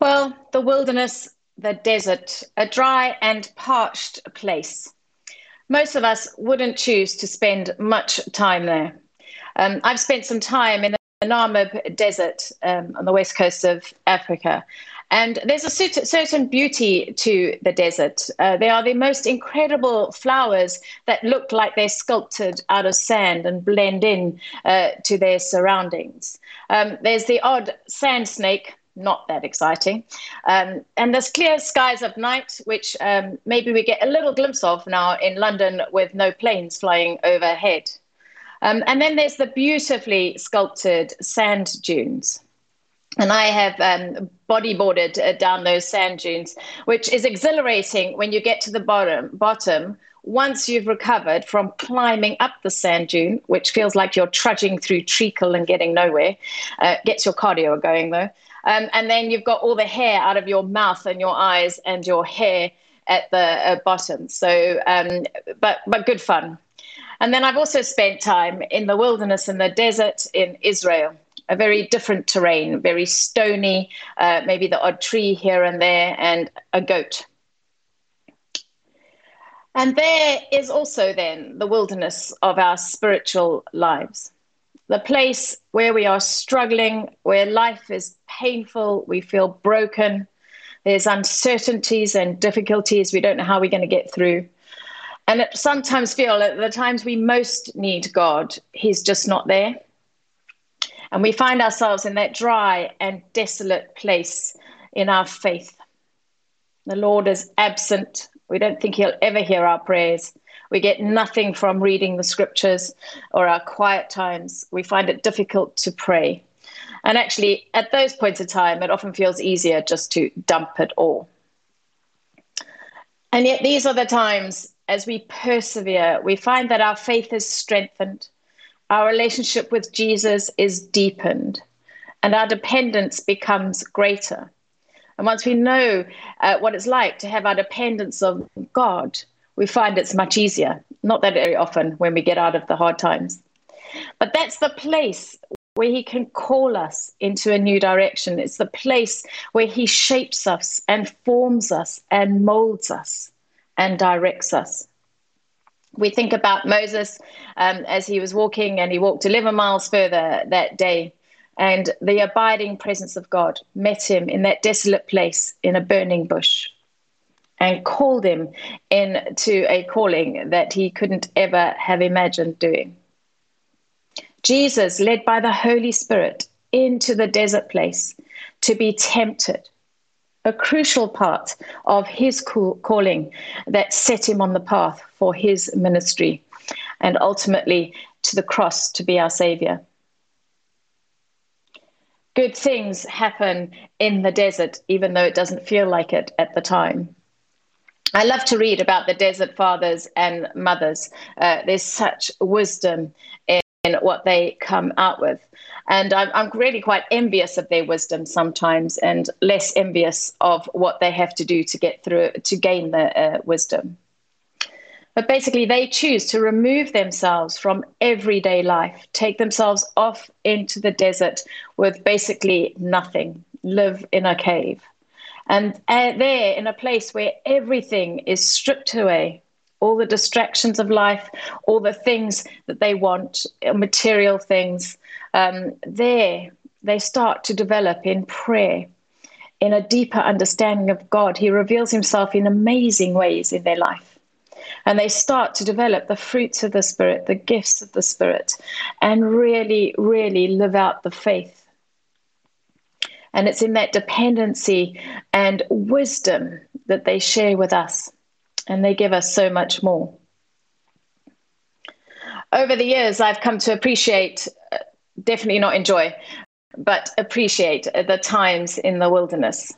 Well, the wilderness, the desert, a dry and parched place. Most of us wouldn't choose to spend much time there. Um, I've spent some time in the Namib Desert um, on the west coast of Africa. And there's a certain beauty to the desert. Uh, they are the most incredible flowers that look like they're sculpted out of sand and blend in uh, to their surroundings. Um, there's the odd sand snake not that exciting. Um, and there's clear skies of night, which um, maybe we get a little glimpse of now in London with no planes flying overhead. Um, and then there's the beautifully sculpted sand dunes. And I have um, bodyboarded uh, down those sand dunes, which is exhilarating when you get to the bottom. Bottom, once you've recovered from climbing up the sand dune, which feels like you're trudging through treacle and getting nowhere, uh, gets your cardio going though. Um, and then you've got all the hair out of your mouth and your eyes and your hair at the uh, bottom. So, um, but but good fun. And then I've also spent time in the wilderness in the desert in Israel. A very different terrain, very stony, uh, maybe the odd tree here and there, and a goat. And there is also then the wilderness of our spiritual lives the place where we are struggling, where life is painful, we feel broken, there's uncertainties and difficulties, we don't know how we're going to get through. And it sometimes feel at the times we most need God, He's just not there. And we find ourselves in that dry and desolate place in our faith. The Lord is absent. We don't think He'll ever hear our prayers. We get nothing from reading the scriptures or our quiet times. We find it difficult to pray. And actually, at those points of time, it often feels easier just to dump it all. And yet, these are the times as we persevere, we find that our faith is strengthened, our relationship with Jesus is deepened, and our dependence becomes greater. And once we know uh, what it's like to have our dependence of God, we find it's much easier. Not that very often when we get out of the hard times. But that's the place where he can call us into a new direction. It's the place where he shapes us and forms us and molds us and directs us. We think about Moses um, as he was walking and he walked 11 miles further that day. And the abiding presence of God met him in that desolate place in a burning bush and called him into a calling that he couldn't ever have imagined doing. Jesus led by the Holy Spirit into the desert place to be tempted, a crucial part of his calling that set him on the path for his ministry and ultimately to the cross to be our Savior. Good things happen in the desert, even though it doesn't feel like it at the time. I love to read about the desert fathers and mothers. Uh, there's such wisdom in, what they come out with. And I'm, I'm, really quite envious of their wisdom sometimes and less envious of what they have to do to get through, to gain the uh, wisdom. But basically, they choose to remove themselves from everyday life, take themselves off into the desert with basically nothing, live in a cave. And there, in a place where everything is stripped away, all the distractions of life, all the things that they want, uh, material things, um, there they start to develop in prayer, in a deeper understanding of God. He reveals himself in amazing ways in their life. And they start to develop the fruits of the Spirit, the gifts of the Spirit, and really, really live out the faith and it's in that dependency and wisdom that they share with us, and they give us so much more. Over the years, I've come to appreciate, uh, definitely not enjoy, but appreciate the times in the wilderness.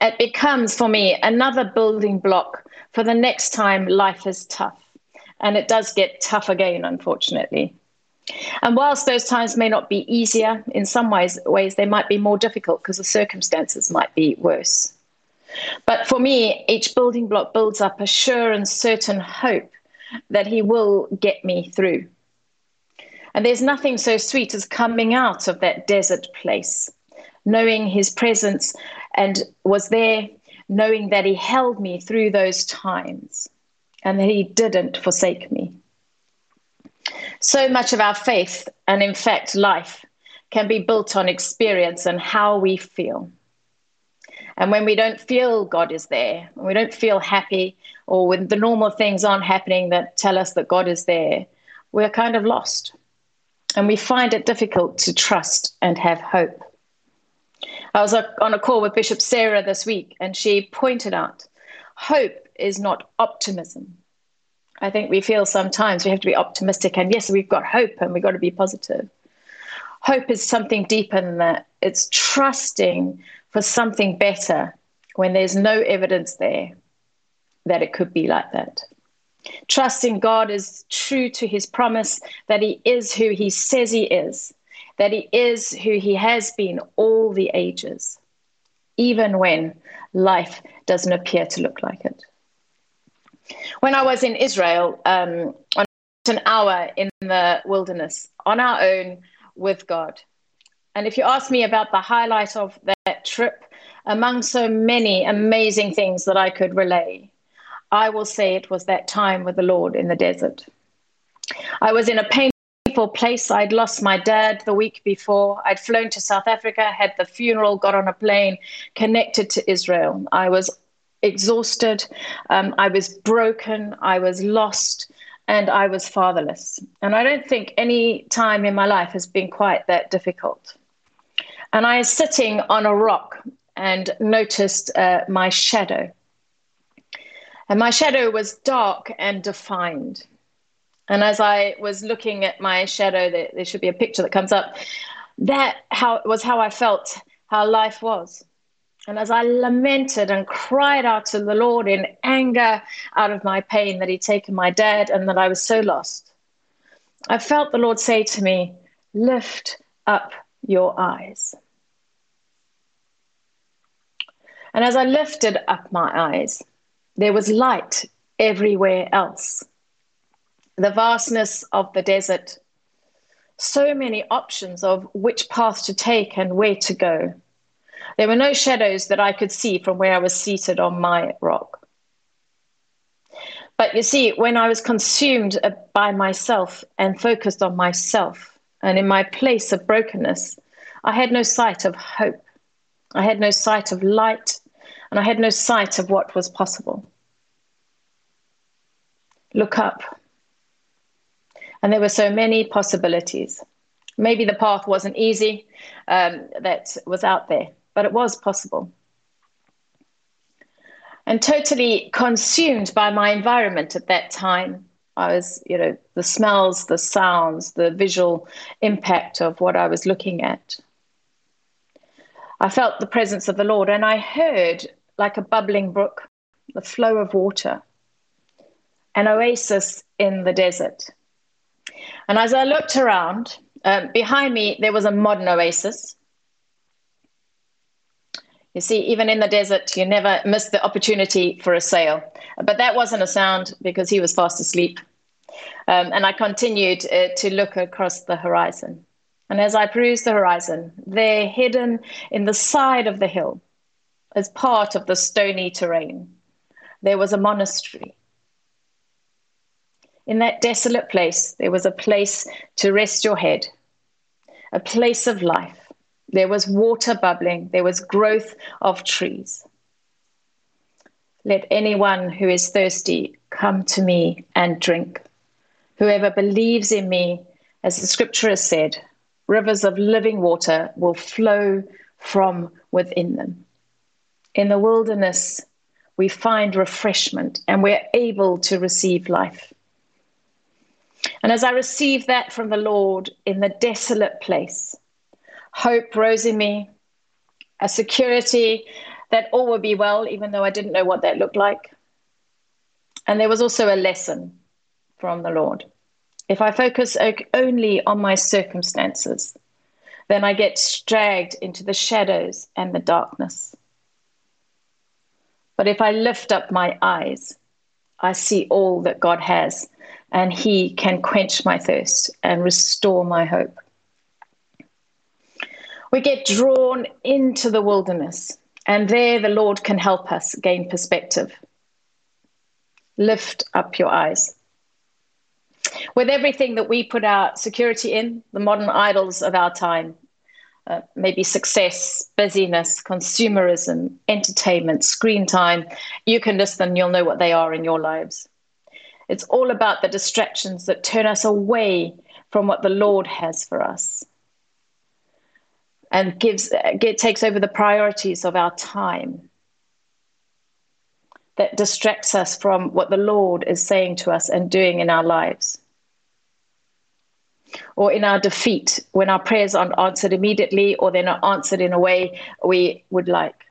It becomes for me another building block for the next time life is tough. And it does get tough again, unfortunately. And whilst those times may not be easier, in some ways, ways they might be more difficult because the circumstances might be worse. But for me, each building block builds up a sure and certain hope that He will get me through. And there's nothing so sweet as coming out of that desert place, knowing His presence and was there knowing that He held me through those times and that He didn't forsake me. So much of our faith, and in fact, life, can be built on experience and how we feel. And when we don't feel God is there, when we don't feel happy, or when the normal things aren't happening that tell us that God is there, we're kind of lost. And we find it difficult to trust and have hope. I was on a call with Bishop Sarah this week, and she pointed out hope is not optimism. I think we feel sometimes we have to be optimistic, and yes, we've got hope and we've got to be positive. Hope is something deeper than that. It's trusting for something better when there's no evidence there that it could be like that. Trusting God is true to his promise that he is who he says he is, that he is who he has been all the ages, even when life doesn't appear to look like it. When I was in Israel, um, on an hour in the wilderness on our own with God. And if you ask me about the highlight of that trip, among so many amazing things that I could relay, I will say it was that time with the Lord in the desert. I was in a painful place. I'd lost my dad the week before. I'd flown to South Africa, had the funeral, got on a plane, connected to Israel. I was exhausted. Um, I was broken. I was lost. And I was fatherless. And I don't think any time in my life has been quite that difficult. And I was sitting on a rock and noticed uh, my shadow. And my shadow was dark and defined. And as I was looking at my shadow, there, there should be a picture that comes up. That how was how I felt, how life was. And as I lamented and cried out to the Lord in anger out of my pain that He'd taken my dad and that I was so lost, I felt the Lord say to me, Lift up your eyes. And as I lifted up my eyes, there was light everywhere else. The vastness of the desert, so many options of which path to take and where to go. There were no shadows that I could see from where I was seated on my rock. But you see, when I was consumed by myself and focused on myself and in my place of brokenness, I had no sight of hope. I had no sight of light, and I had no sight of what was possible. Look up. And there were so many possibilities. Maybe the path wasn't easy um, that was out there but it was possible. And totally consumed by my environment at that time. I was, you know, the smells, the sounds, the visual impact of what I was looking at. I felt the presence of the Lord and I heard, like a bubbling brook, the flow of water, an oasis in the desert. And as I looked around, um, behind me, there was a modern oasis. You see, even in the desert, you never miss the opportunity for a sale. But that wasn't a sound because he was fast asleep. Um, and I continued uh, to look across the horizon. And as I perused the horizon, there, hidden in the side of the hill, as part of the stony terrain, there was a monastery. In that desolate place, there was a place to rest your head, a place of life there was water bubbling, there was growth of trees. Let anyone who is thirsty come to me and drink. Whoever believes in me, as the scripture has said, rivers of living water will flow from within them. In the wilderness, we find refreshment and we're able to receive life. And as I received that from the Lord in the desolate place, hope rose in me, a security that all would be well, even though I didn't know what that looked like. And there was also a lesson from the Lord. If I focus only on my circumstances, then I get dragged into the shadows and the darkness. But if I lift up my eyes, I see all that God has, and He can quench my thirst and restore my hope. We get drawn into the wilderness And there the Lord can help us gain perspective. Lift up your eyes. With everything that we put our security in, the modern idols of our time, uh, maybe success, busyness, consumerism, entertainment, screen time, you can list them, you'll know what they are in your lives. It's all about the distractions that turn us away from what the Lord has for us and gives get, takes over the priorities of our time that distracts us from what the Lord is saying to us and doing in our lives. Or in our defeat, when our prayers aren't answered immediately or they're not answered in a way we would like.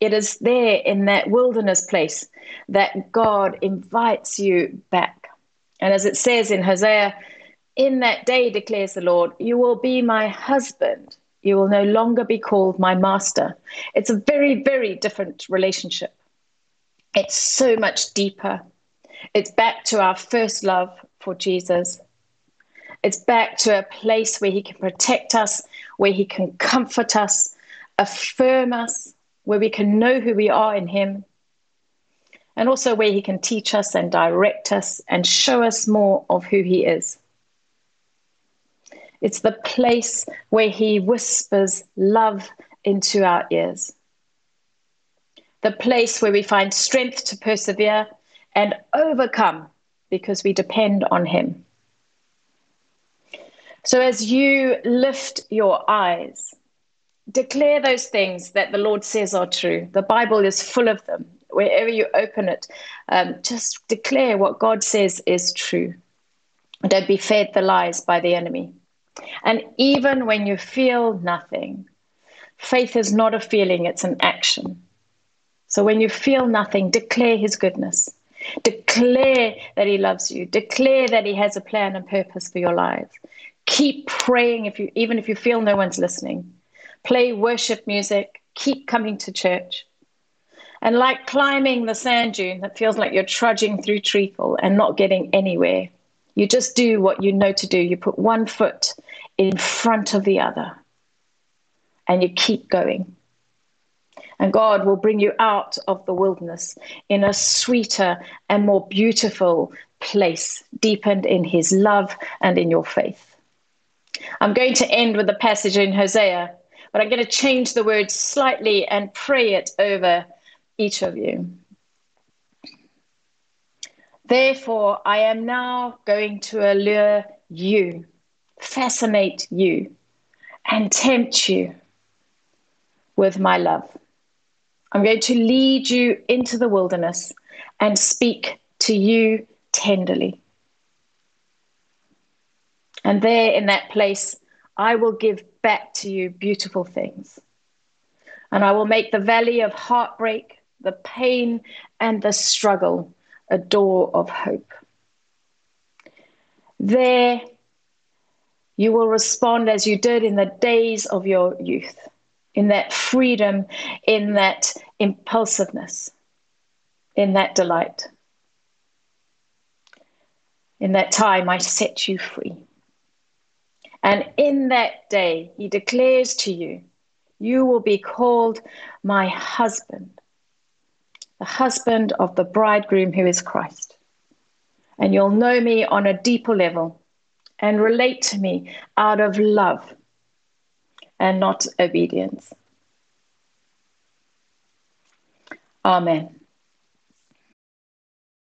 It is there in that wilderness place that God invites you back. And as it says in Hosea in that day, declares the Lord, you will be my husband. You will no longer be called my master. It's a very, very different relationship. It's so much deeper. It's back to our first love for Jesus. It's back to a place where he can protect us, where he can comfort us, affirm us, where we can know who we are in him, and also where he can teach us and direct us and show us more of who he is. It's the place where He whispers love into our ears. The place where we find strength to persevere and overcome because we depend on Him. So, as you lift your eyes, declare those things that the Lord says are true. The Bible is full of them. Wherever you open it, um, just declare what God says is true. Don't be fed the lies by the enemy. And even when you feel nothing, faith is not a feeling, it's an action. So when you feel nothing, declare his goodness. Declare that he loves you. Declare that he has a plan and purpose for your life. Keep praying if you even if you feel no one's listening. Play worship music. Keep coming to church. And like climbing the sand dune that feels like you're trudging through treacle and not getting anywhere, you just do what you know to do. You put one foot in front of the other and you keep going. And God will bring you out of the wilderness in a sweeter and more beautiful place, deepened in his love and in your faith. I'm going to end with a passage in Hosea, but I'm going to change the words slightly and pray it over each of you. Therefore, I am now going to allure you, fascinate you, and tempt you with my love. I'm going to lead you into the wilderness and speak to you tenderly. And there in that place, I will give back to you beautiful things. And I will make the valley of heartbreak, the pain, and the struggle a door of hope. There, you will respond as you did in the days of your youth, in that freedom, in that impulsiveness, in that delight. In that time, I set you free. And in that day, he declares to you, you will be called my husband the husband of the bridegroom who is Christ. And you'll know me on a deeper level and relate to me out of love and not obedience. Amen.